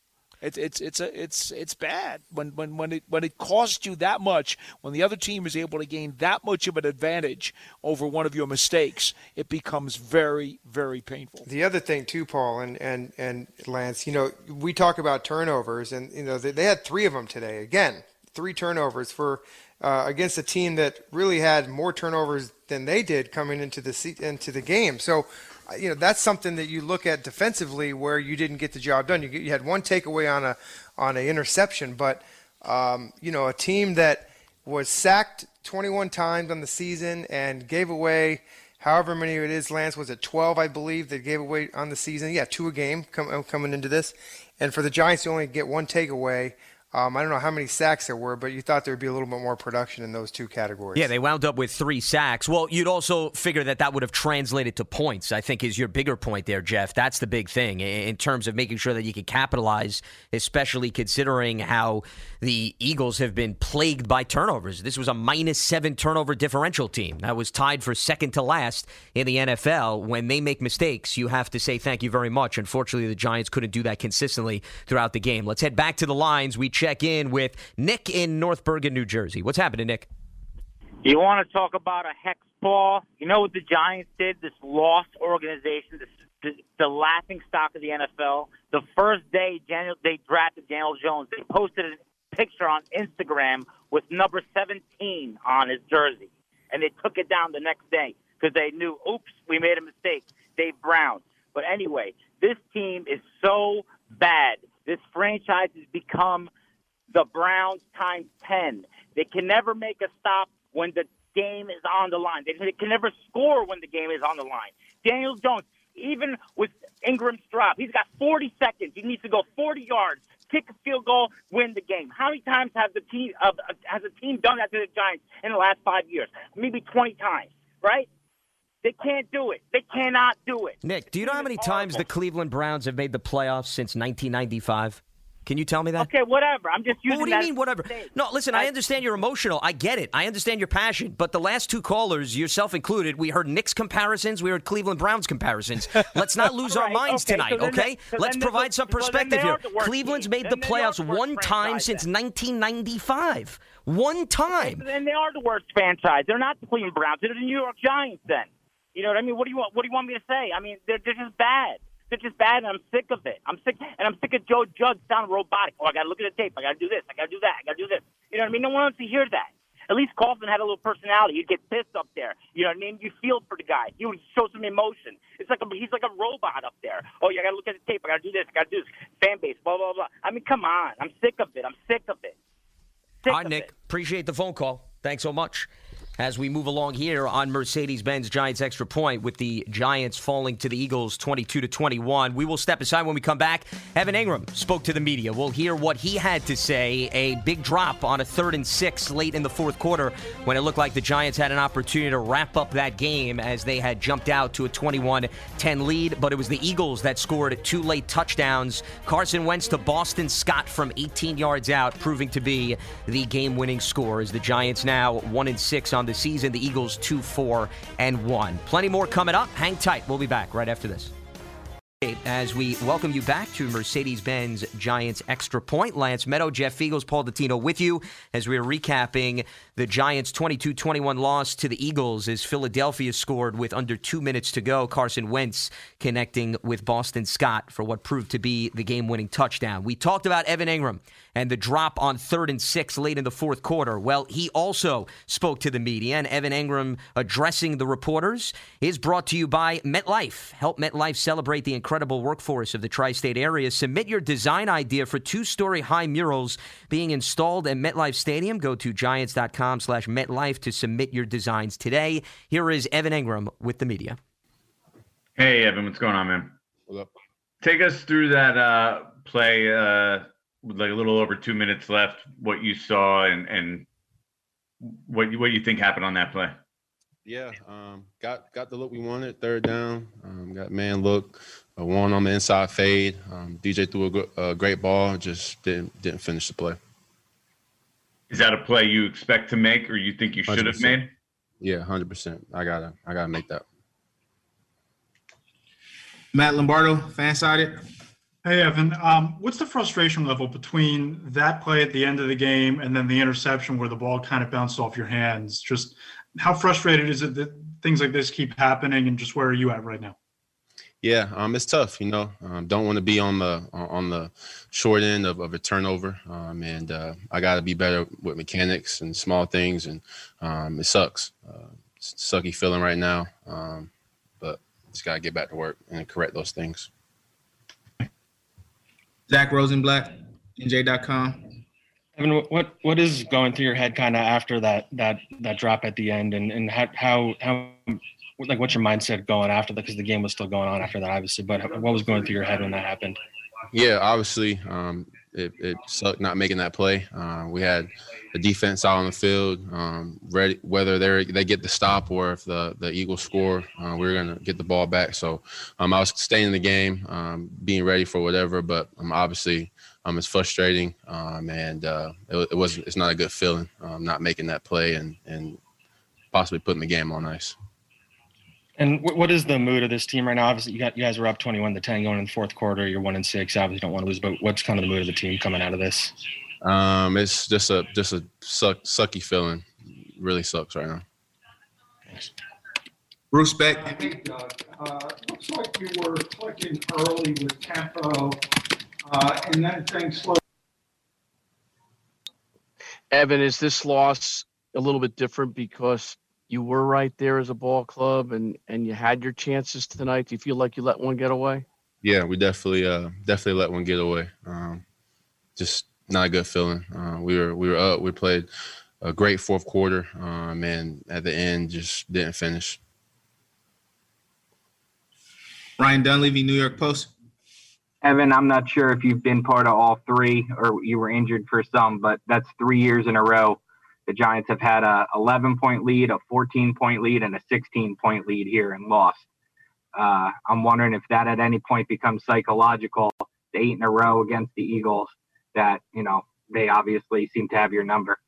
It's it's it's a it's it's bad when when when it when it costs you that much. When the other team is able to gain that much of an advantage over one of your mistakes, it becomes very very painful. The other thing too, Paul and and and Lance, you know, we talk about turnovers, and you know they, they had three of them today. Again, three turnovers for uh, against a team that really had more turnovers than they did coming into the into the game. So, you know that's something that you look at defensively where you didn't get the job done. You, you had one takeaway on a on an interception, but um, you know a team that was sacked 21 times on the season and gave away however many it is. Lance was it 12, I believe, that gave away on the season. Yeah, two a game com- coming into this, and for the Giants to only get one takeaway um, I don't know how many sacks there were, but you thought there would be a little bit more production in those two categories. Yeah, they wound up with three sacks. Well, you'd also figure that that would have translated to points, I think is your bigger point there, Jeff. That's the big thing in terms of making sure that you can capitalize, especially considering how the Eagles have been plagued by turnovers. This was a minus seven turnover differential team that was tied for second to last in the NFL. When they make mistakes, you have to say thank you very much. Unfortunately, the Giants couldn't do that consistently throughout the game. Let's head back to the lines. We in with Nick in North Bergen, New Jersey. What's happening, Nick? You want to talk about a hex ball? You know what the Giants did? This lost organization, this, the, the laughing stock of the NFL. The first day Daniel, they drafted Daniel Jones, they posted a picture on Instagram with number 17 on his jersey, and they took it down the next day because they knew, oops, we made a mistake. Dave Brown. But anyway, this team is so bad. This franchise has become – the Browns times 10. They can never make a stop when the game is on the line. They can never score when the game is on the line. Daniel Jones, even with Engram's drop, he's got 40 seconds. He needs to go 40 yards, kick a field goal, win the game. How many times has the team uh, has a team done that to the Giants in the last five years? Maybe 20 times, right? They can't do it. They cannot do it. Nick, do you know how many times the Cleveland Browns have made the playoffs since 1995? Can you tell me that? Okay, whatever. I'm just using. Well, what do you mean, whatever? No, listen. I understand you're emotional. I get it. I understand your passion. But the last two callers, yourself included, we heard Knicks comparisons. We heard Cleveland Browns comparisons. Let's not lose (laughs) right, our minds okay, tonight. So okay, let's provide some perspective here. Cleveland's team. made then the playoffs the one time since 1995. One time. And they are the worst franchise. They're not the Cleveland Browns. They're the New York Giants. Then, you know what I mean? What do you want? What do you want me to say? I mean, they're, they're just bad. They're just bad, and I'm sick of it. I'm sick, and I'm sick of Joe Judge sounding robotic. Oh, I got to look at the tape. I got to do this. I got to do that. I got to do this. You know what I mean? No one wants to hear that. At least Carlson had a little personality. You'd get pissed up there. You know what I mean? You feel for the guy. He would show some emotion. It's like a, he's like a robot up there. Oh, yeah, I got to look at the tape. I got to do this. I got to do this. Fan base, blah, blah, blah. I mean, come on. I'm sick of it. I'm sick of it. Sick All right, Nick. It. Appreciate the phone call. Thanks so much as we move along here on Mercedes-Benz Giants extra point with the Giants falling to the Eagles 22 to 21. We will step aside when we come back. Evan Engram spoke to the media. We'll hear what he had to say. A big drop on a third and six late in the fourth quarter when it looked like the Giants had an opportunity to wrap up that game as they had jumped out to a 21-10 lead, but it was the Eagles that scored two late touchdowns. Carson Wentz to Boston Scott from 18 yards out, proving to be the game-winning score as the Giants now 1 and 6 on the season. The Eagles 2 4 and 1. Plenty more coming up. Hang tight. We'll be back right after this. As we welcome you back to Mercedes Benz Giants Extra Point, Lance Medow, Jeff Feagles, Paul Dottino with you as we're recapping the Giants' 22 21 loss to the Eagles as Philadelphia scored with under two minutes to go. Carson Wentz connecting with Boston Scott for what proved to be the game winning touchdown. We talked about Evan Engram and the drop on third and six late in the fourth quarter. Well, he also spoke to the media, and Evan Engram addressing the reporters is brought to you by MetLife. Help MetLife celebrate the incredible workforce of the tri state area. Submit your design idea for two story high murals being installed at MetLife Stadium. Go to giants.com slash MetLife to submit your designs today. Here is Evan Engram with the media. Hey, Evan, what's going on, man? What up? Take us through that uh, play. Uh, with like a little over two minutes left, what you saw and and what you, what you think happened on that play? Yeah, um, got got the look we wanted, third down. Um, got man look, a one on the inside fade. Um, DJ threw a, a, great ball, just didn't didn't finish the play. Is that a play you expect to make, or you think you should 100%. have made? Yeah, hundred percent. I gotta I gotta make that. Matt Lombardo, FanSided. Hey, Evan, um, what's the frustration level between that play at the end of the game and then the interception where the ball kind of bounced off your hands? Just how frustrated is it that things like this keep happening, and just where are you at right now? Yeah, um, it's tough. You know, um, don't want to be on the on the short end of, of a turnover, um, and uh, I got to be better with mechanics and small things, and um, it sucks. Uh, sucky feeling right now, um, but just gotta get back to work and correct those things. Zach Rosenblatt, NJ.com. Evan, what what is going through your head kind of after that that that drop at the end, and and how how how like what's your mindset going after that? Because the game was still going on after that, obviously. But what was going through your head when that happened? Yeah, obviously, um, it, it sucked not making that play. Uh, we had the defense out on the field, um, ready whether they they get the stop or if the the Eagles score, uh, we are gonna get the ball back. So um, I was staying in the game, um, being ready for whatever. But um, obviously, um, it's frustrating, um, and uh, it, it was it's not a good feeling um, not making that play and and possibly putting the game on ice. And what is the mood of this team right now? Obviously, you got you guys are up twenty-one to ten going in the fourth quarter. You're one and six. Obviously, don't want to lose. But what's kind of the mood of the team coming out of this? Um, it's just a just a suck, sucky feeling. Really sucks right now. Thanks. Bruce Beck. Uh, uh, looks like you were clicking early with tempo, uh, and then things slowed. Evan, is this loss a little bit different because you were right there as a ball club and and you had your chances tonight. Do you feel like you let one get away? Yeah, we definitely uh definitely let one get away. Um, just not a good feeling. Uh, we were we were up. We played a great fourth quarter, um, and at the end just didn't finish. Ryan Dunleavy, New York Post. Evan, I'm not sure if you've been part of all three or you were injured for some, but that's three years in a row the Giants have had a 11 point lead, a 14 point lead, and a 16 point lead here and lost. Uh, I'm wondering if that at any point becomes psychological, the eight in a row against the Eagles, that, you know, they obviously seem to have your number.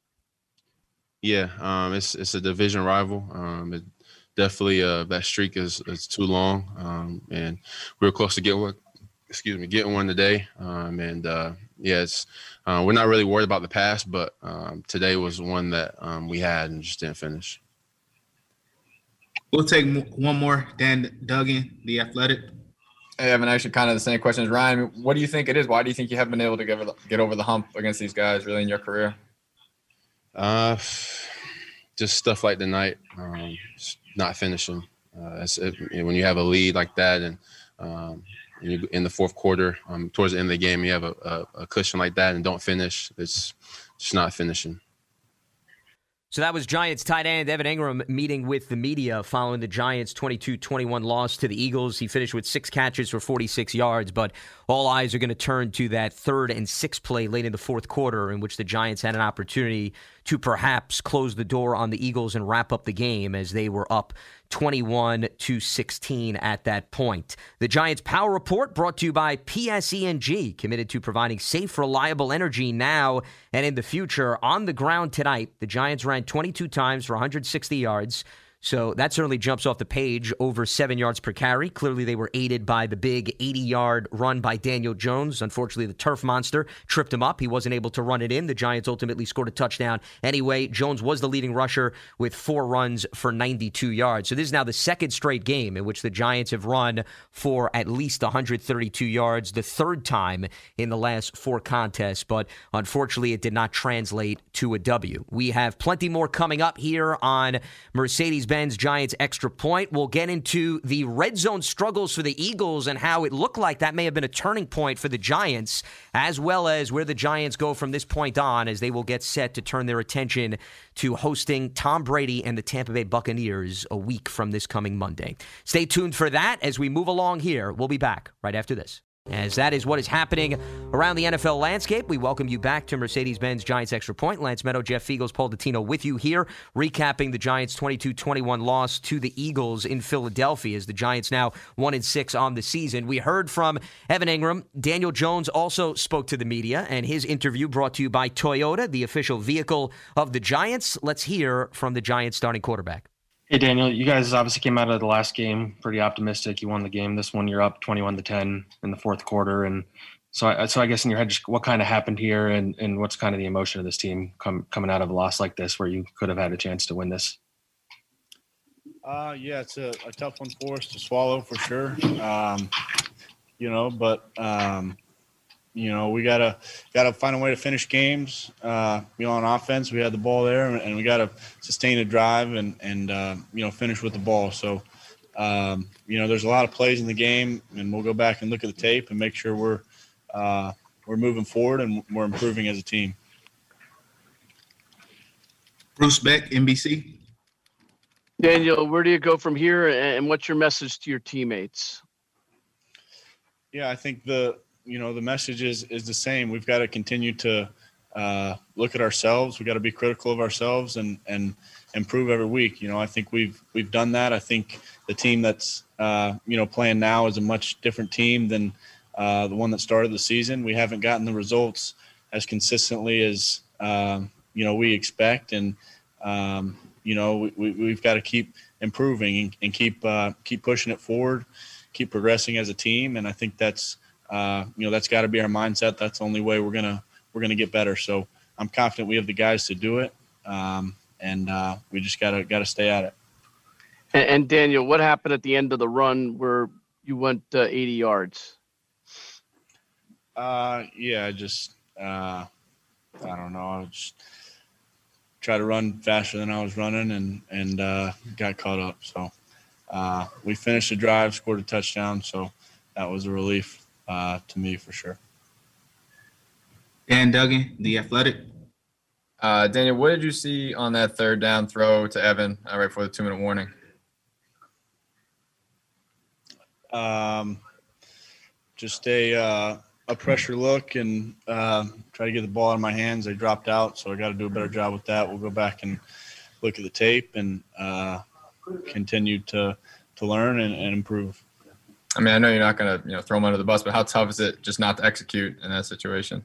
Yeah, um, it's it's a division rival. Um, it definitely uh, that streak is is too long, um, and we are close to get one. Excuse me, getting one today, um, and uh, yeah, it's uh, we're not really worried about the past, but um, today was one that um, we had and just didn't finish. We'll take one more. Dan Duggan, the Athletic. Hey, Evan, actually, kind of the same question as Ryan. What do you think it is? Why do you think you haven't been able to get over the, get over the hump against these guys really in your career? Uh, just stuff like tonight, um, not finishing. Uh, it, when you have a lead like that and um, in the fourth quarter, um, towards the end of the game, you have a, a, a, cushion like that and don't finish. It's just not finishing. So that was Giants tight end Evan Engram meeting with the media following the Giants 22 21 loss to the Eagles. He finished with six catches for 46 yards, but all eyes are going to turn to that third and sixth play late in the fourth quarter, in which the Giants had an opportunity to perhaps close the door on the Eagles and wrap up the game as they were up 21 to 16 at that point. The Giants Power Report brought to you by PSE&G, committed to providing safe, reliable energy now and in the future. On the ground tonight, the Giants ran 22 times for 160 yards. So that certainly jumps off the page over seven yards per carry. Clearly, they were aided by the big 80 yard run by Daniel Jones. Unfortunately, the turf monster tripped him up. He wasn't able to run it in. The Giants ultimately scored a touchdown. Anyway, Jones was the leading rusher with four runs for 92 yards. So this is now the second straight game in which the Giants have run for at least 132 yards, the third time in the last four contests. But unfortunately, it did not translate to a W. We have plenty more coming up here on Mercedes Benz Giants extra point. We'll get into the red zone struggles for the Eagles and how it looked like that may have been a turning point for the Giants, as well as where the Giants go from this point on as they will get set to turn their attention to hosting Tom Brady and the Tampa Bay Buccaneers a week from this coming Monday. Stay tuned for that as we move along here. We'll be back right after this. As that is what is happening around the NFL landscape, we welcome you back to Mercedes Benz Giants Extra Point. Lance Medow, Jeff Feagles, Paul Dottino with you here, recapping the Giants' 22 21 loss to the Eagles in Philadelphia as the Giants now 1 and 6 on the season. We heard from Evan Engram. Daniel Jones also spoke to the media, and his interview brought to you by Toyota, the official vehicle of the Giants. Let's hear from the Giants starting quarterback. Hey Daniel, you guys obviously came out of the last game pretty optimistic. You won the game. This one, you're up 21 to 10 in the fourth quarter, and so I, so I guess in your head, just what kind of happened here, and and what's kind of the emotion of this team come, coming out of a loss like this, where you could have had a chance to win this. Uh, yeah, it's a, a tough one for us to swallow for sure. Um, you know, but um, you know we gotta gotta find a way to finish games. Uh, you know, on offense, we had the ball there, and we gotta sustain a drive and and uh, you know finish with the ball. So, um, you know, there's a lot of plays in the game, and we'll go back and look at the tape and make sure we're uh, we're moving forward and we're improving as a team. Bruce Beck, NBC. Daniel, where do you go from here, and what's your message to your teammates? Yeah, I think the you know the message is is the same. We've got to continue to uh, look at ourselves. We got to be critical of ourselves and and improve every week. You know, I think we've we've done that. I think the team that's uh, you know playing now is a much different team than uh, the one that started the season. We haven't gotten the results as consistently as um, you know we expect, and um, you know we, we, have got to keep improving and, and keep uh, keep pushing it forward, keep progressing as a team. And I think that's uh, you know that's got to be our mindset. That's the only way we're gonna we're gonna get better. So I'm confident we have the guys to do it, um, and uh, we just gotta gotta stay at it. And, and, Daniel, what happened at the end of the run where you went uh, 80 yards? Uh, yeah, I just uh, I don't know. I just try to run faster than I was running, and and uh, got caught up. So uh, we finished the drive, scored a touchdown. So that was a relief uh, to me for sure. Dan Duggan, the athletic. Uh, Daniel, what did you see on that third down throw to Evan uh, right before the two minute warning? Um, just a uh, a pressure look and uh, try to get the ball out of my hands. They dropped out, so I got to do a better job with that. We'll go back and look at the tape and uh, continue to to learn and, and improve. I mean, I know you're not going to you know throw them under the bus, but how tough is it just not to execute in that situation?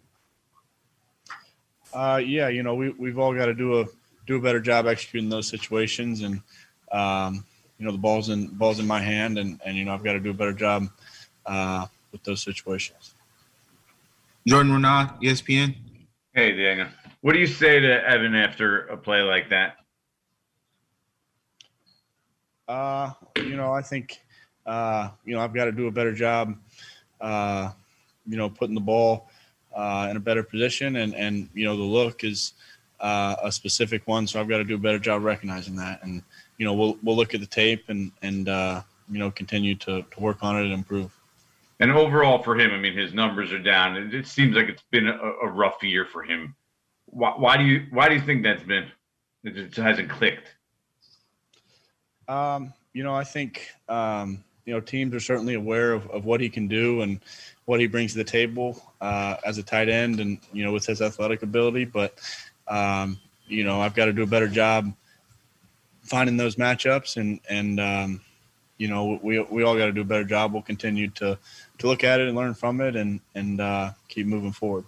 Uh, yeah, you know, we we've all got to do a do a better job executing those situations, and um, you know, the ball's in ball's in my hand, and and you know, I've got to do a better job uh, with those situations. Jordan Raanan, ESPN. Hey, Daniel. What do you say to Evan after a play like that? Uh, you know, I think, uh, you know, I've got to do a better job, uh, you know, putting the ball uh, in a better position, and and you know, the look is uh, a specific one, so I've got to do a better job recognizing that, and you know, we'll we'll look at the tape and and uh, you know, continue to to work on it and improve. And overall for him, I mean, his numbers are down. It, it seems like it's been a, a, rough year for him. Why, why, do you why do you think that's been? It just hasn't clicked. Um, you know, I think um, you know teams are certainly aware of, of what he can do and what he brings to the table uh, as a tight end, and you know with his athletic ability. But um, you know, I've got to do a better job finding those matchups and and um, you know, we we all got to do a better job. We'll continue to to look at it and learn from it, and and uh, keep moving forward.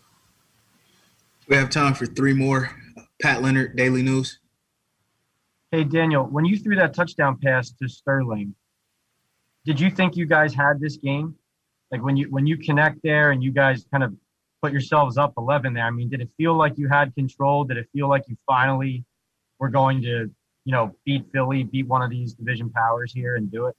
We have time for three more. Pat Leonard, Daily News. Hey Daniel, when you threw that touchdown pass to Sterling, did you think you guys had this game? Like when you when you connect there and you guys kind of put yourselves up 11 there. I mean, did it feel like you had control? Did it feel like you finally were going to, you know, beat Philly, beat one of these division powers here and do it?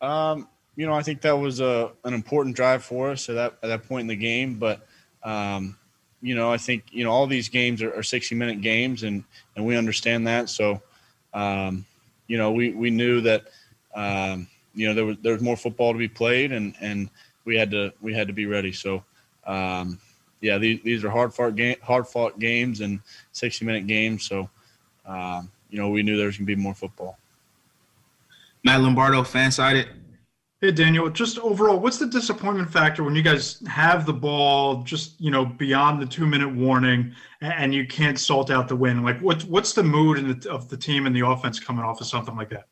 Um, you know, I think that was a an important drive for us at that at that point in the game. But um, you know, I think you know all these games are, are 60 minute games, and and we understand that. So, um, you know, we we knew that um, you know there was there was more football to be played, and and we had to we had to be ready. So. Um, yeah, these, these are hard fought game, hard fought games and 60 minute games. So, um, you know, we knew there was going to be more football. Matt Lombardo, FanSided. Hey Daniel, just overall, what's the disappointment factor when you guys have the ball just you know beyond the two minute warning and you can't salt out the win? Like, what what's the mood the, of the team and the offense coming off of something like that?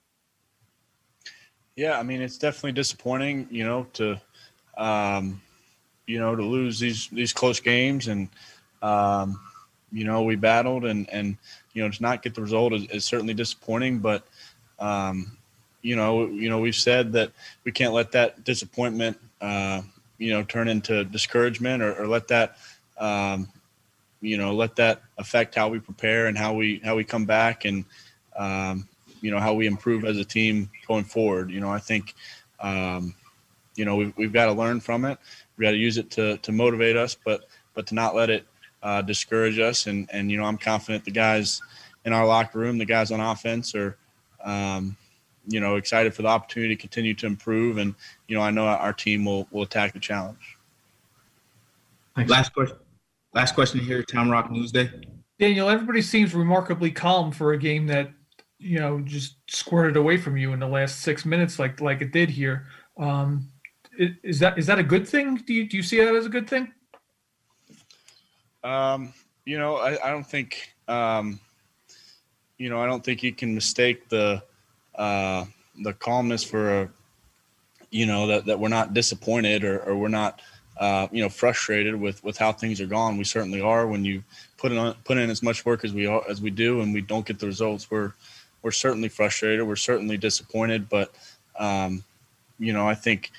Yeah, I mean it's definitely disappointing, you know, to um, you know to lose these these close games and um, you know we battled and and you know to not get the result is, is certainly disappointing, but um, you know, you know, we've said that we can't let that disappointment, uh, you know, turn into discouragement or, or let that, um, you know, let that affect how we prepare and how we how we come back and, um, you know, how we improve as a team going forward. You know, I think, um, you know, we've, we've got to learn from it. We've got to use it to to motivate us, but but to not let it uh, discourage us. And and you know, I'm confident the guys in our locker room, the guys on offense, are um, you know, excited for the opportunity to continue to improve, and you know, I know our team will will attack the challenge. Last question. Last question here, Tom Rock Newsday. Daniel, everybody seems remarkably calm for a game that you know just squirted away from you in the last six minutes, like like it did here. Um, is that is that a good thing? Do you do you see that as a good thing? Um, you know, I, I don't think um, you know, I don't think you can mistake the uh, the calmness for a, you know, that, that we're not disappointed or, or we're not uh, you know frustrated with with how things are gone. We certainly are when you put in put in as much work as we are, as we do and we don't get the results. We're we're certainly frustrated. We're certainly disappointed. But um, you know, I think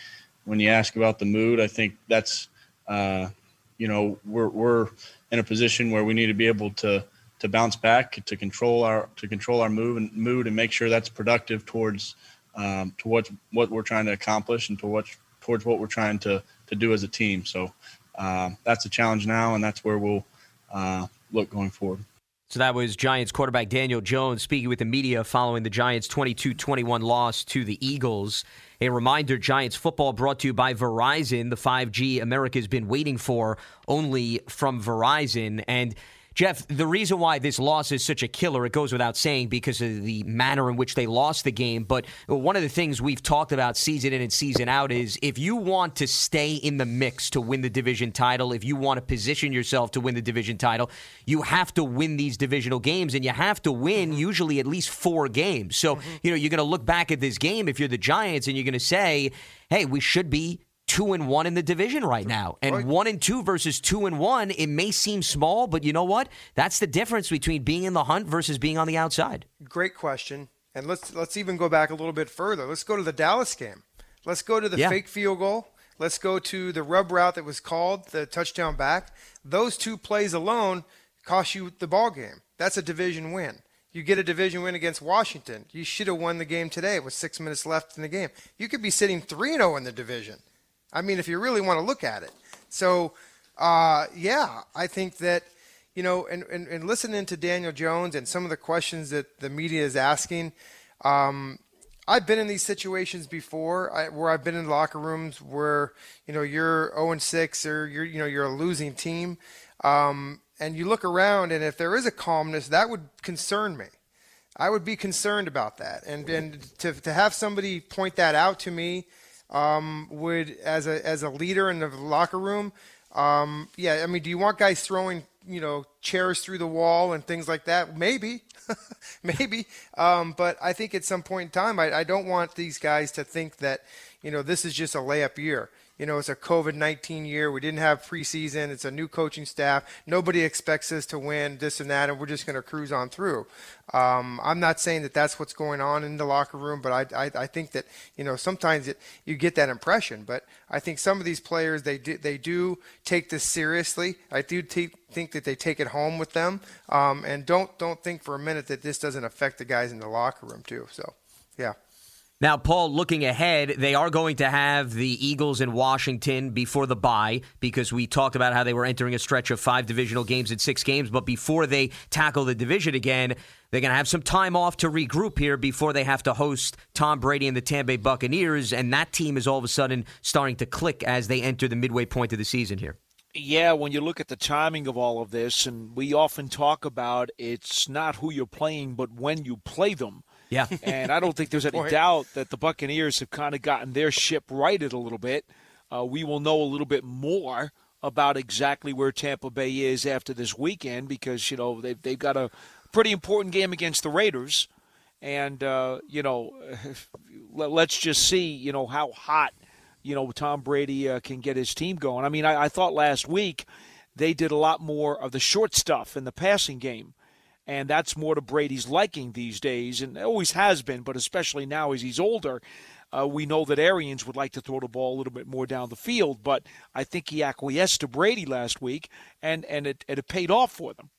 when you ask about the mood, I think that's uh, you know we're we're in a position where we need to be able to to bounce back, to control our to control our move and mood, and make sure that's productive towards um, towards what we're trying to accomplish and towards towards what we're trying to to do as a team. So uh, that's a challenge now, and that's where we'll uh, look going forward. So that was Giants quarterback Daniel Jones speaking with the media following the Giants' 22 21 loss to the Eagles. A reminder Giants football brought to you by Verizon, the 5G America's been waiting for only from Verizon. And Jeff, the reason why this loss is such a killer, it goes without saying because of the manner in which they lost the game. But one of the things we've talked about season in and season out is if you want to stay in the mix to win the division title, if you want to position yourself to win the division title, you have to win these divisional games and you have to win mm-hmm. usually at least four games. So, mm-hmm. you know, you're going to look back at this game if you're the Giants and you're going to say, hey, we should be two and one in the division right now. And right. one and two versus two and one, it may seem small, but you know what? That's the difference between being in the hunt versus being on the outside. Great question. And let's let's even go back a little bit further. Let's go to the Dallas game. Let's go to the yeah. fake field goal. Let's go to the rub route that was called, the touchdown back. Those two plays alone cost you the ball game. That's a division win. You get a division win against Washington. You should have won the game today with six minutes left in the game. You could be sitting 3 0 in the division. I mean, if you really want to look at it. So, uh, yeah, I think that, you know, and, and, and, listening to Daniel Jones and some of the questions that the media is asking, um, I've been in these situations before I, where I've been in locker rooms where, you know, you're 0 and 6 or you're, you know, you're a losing team. Um, and you look around, and if there is a calmness, that would concern me. I would be concerned about that. And, and to, to have somebody point that out to me, um, would as a as a leader in the locker room. Um, yeah, I mean, do you want guys throwing you know chairs through the wall and things like that? Maybe, (laughs) maybe. Um, but I think at some point in time, I, I don't want these guys to think that you know this is just a layup year you know, it's a COVID 19 year. We didn't have preseason. It's a new coaching staff. Nobody expects us to win this and that, and we're just going to cruise on through. Um, I'm not saying that that's what's going on in the locker room, but I, I, I think that, you know, sometimes it, you get that impression. But I think some of these players, they do, they do take this seriously. I do t- think that they take it home with them. Um, and don't, don't think for a minute that this doesn't affect the guys in the locker room, too. So, yeah. Now, Paul, looking ahead, they are going to have the Eagles in Washington before the bye because we talked about how they were entering a stretch of five divisional games in six games. But before they tackle the division again, they're going to have some time off to regroup here before they have to host Tom Brady and the Tampa Bay Buccaneers. And that team is all of a sudden starting to click as they enter the midway point of the season here. Yeah, when you look at the timing of all of this, and we often talk about it's not who you're playing, but when you play them. Yeah. (laughs) and I don't think there's any doubt that the Buccaneers have kind of gotten their ship righted a little bit. Uh, we will know a little bit more about exactly where Tampa Bay is after this weekend because, you know, they've, they've got a pretty important game against the Raiders. And, uh, you know, (laughs) let's just see, you know, how hot, you know, Tom Brady uh, can get his team going. I mean, I, I thought last week they did a lot more of the short stuff in the passing game and that's more to Brady's liking these days, and always has been, but especially now as he's older. Uh, we know that Arians would like to throw the ball a little bit more down the field, but I think he acquiesced to Brady last week, and, and it, it paid off for them.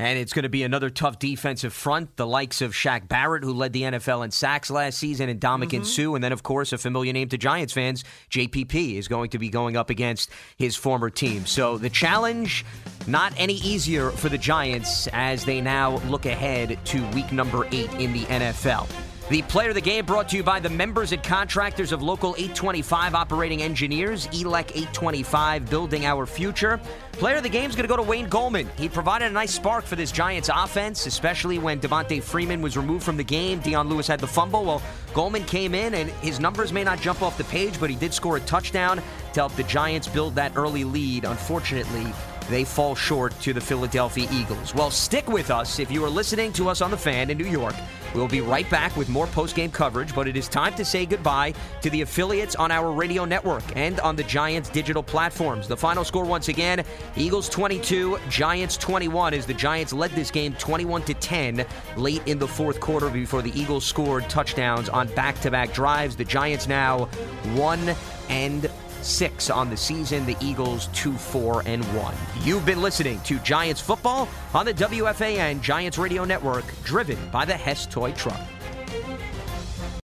And it's going to be another tough defensive front, the likes of Shaq Barrett, who led the NFL in sacks last season, and Ndamukong mm-hmm. Suh. And then, of course, a familiar name to Giants fans, JPP, is going to be going up against his former team. So the challenge, not any easier for the Giants as they now look ahead to week number eight in the NFL. The player of the game brought to you by the members and contractors of Local 825 operating engineers, ELEC 825, building our future. Player of the game is going to go to Wayne Gallman. He provided a nice spark for this Giants offense, especially when Devonta Freeman was removed from the game. Dion Lewis had the fumble. Well, Gallman came in, and his numbers may not jump off the page, but he did score a touchdown to help the Giants build that early lead. Unfortunately, they fall short to the Philadelphia Eagles. Well, stick with us if you are listening to us on the fan in New York. We'll be right back with more post-game coverage, but it is time to say goodbye to the affiliates on our radio network and on the Giants digital platforms. The final score once again, Eagles 22, Giants 21 as the Giants led this game 21 to 10 late in the fourth quarter before the Eagles scored touchdowns on back-to-back drives. The Giants now 1 and six on the season. The Eagles two, four, and one. You've been listening to Giants football on the WFAN Giants Radio Network, driven by the Hess Toy Truck.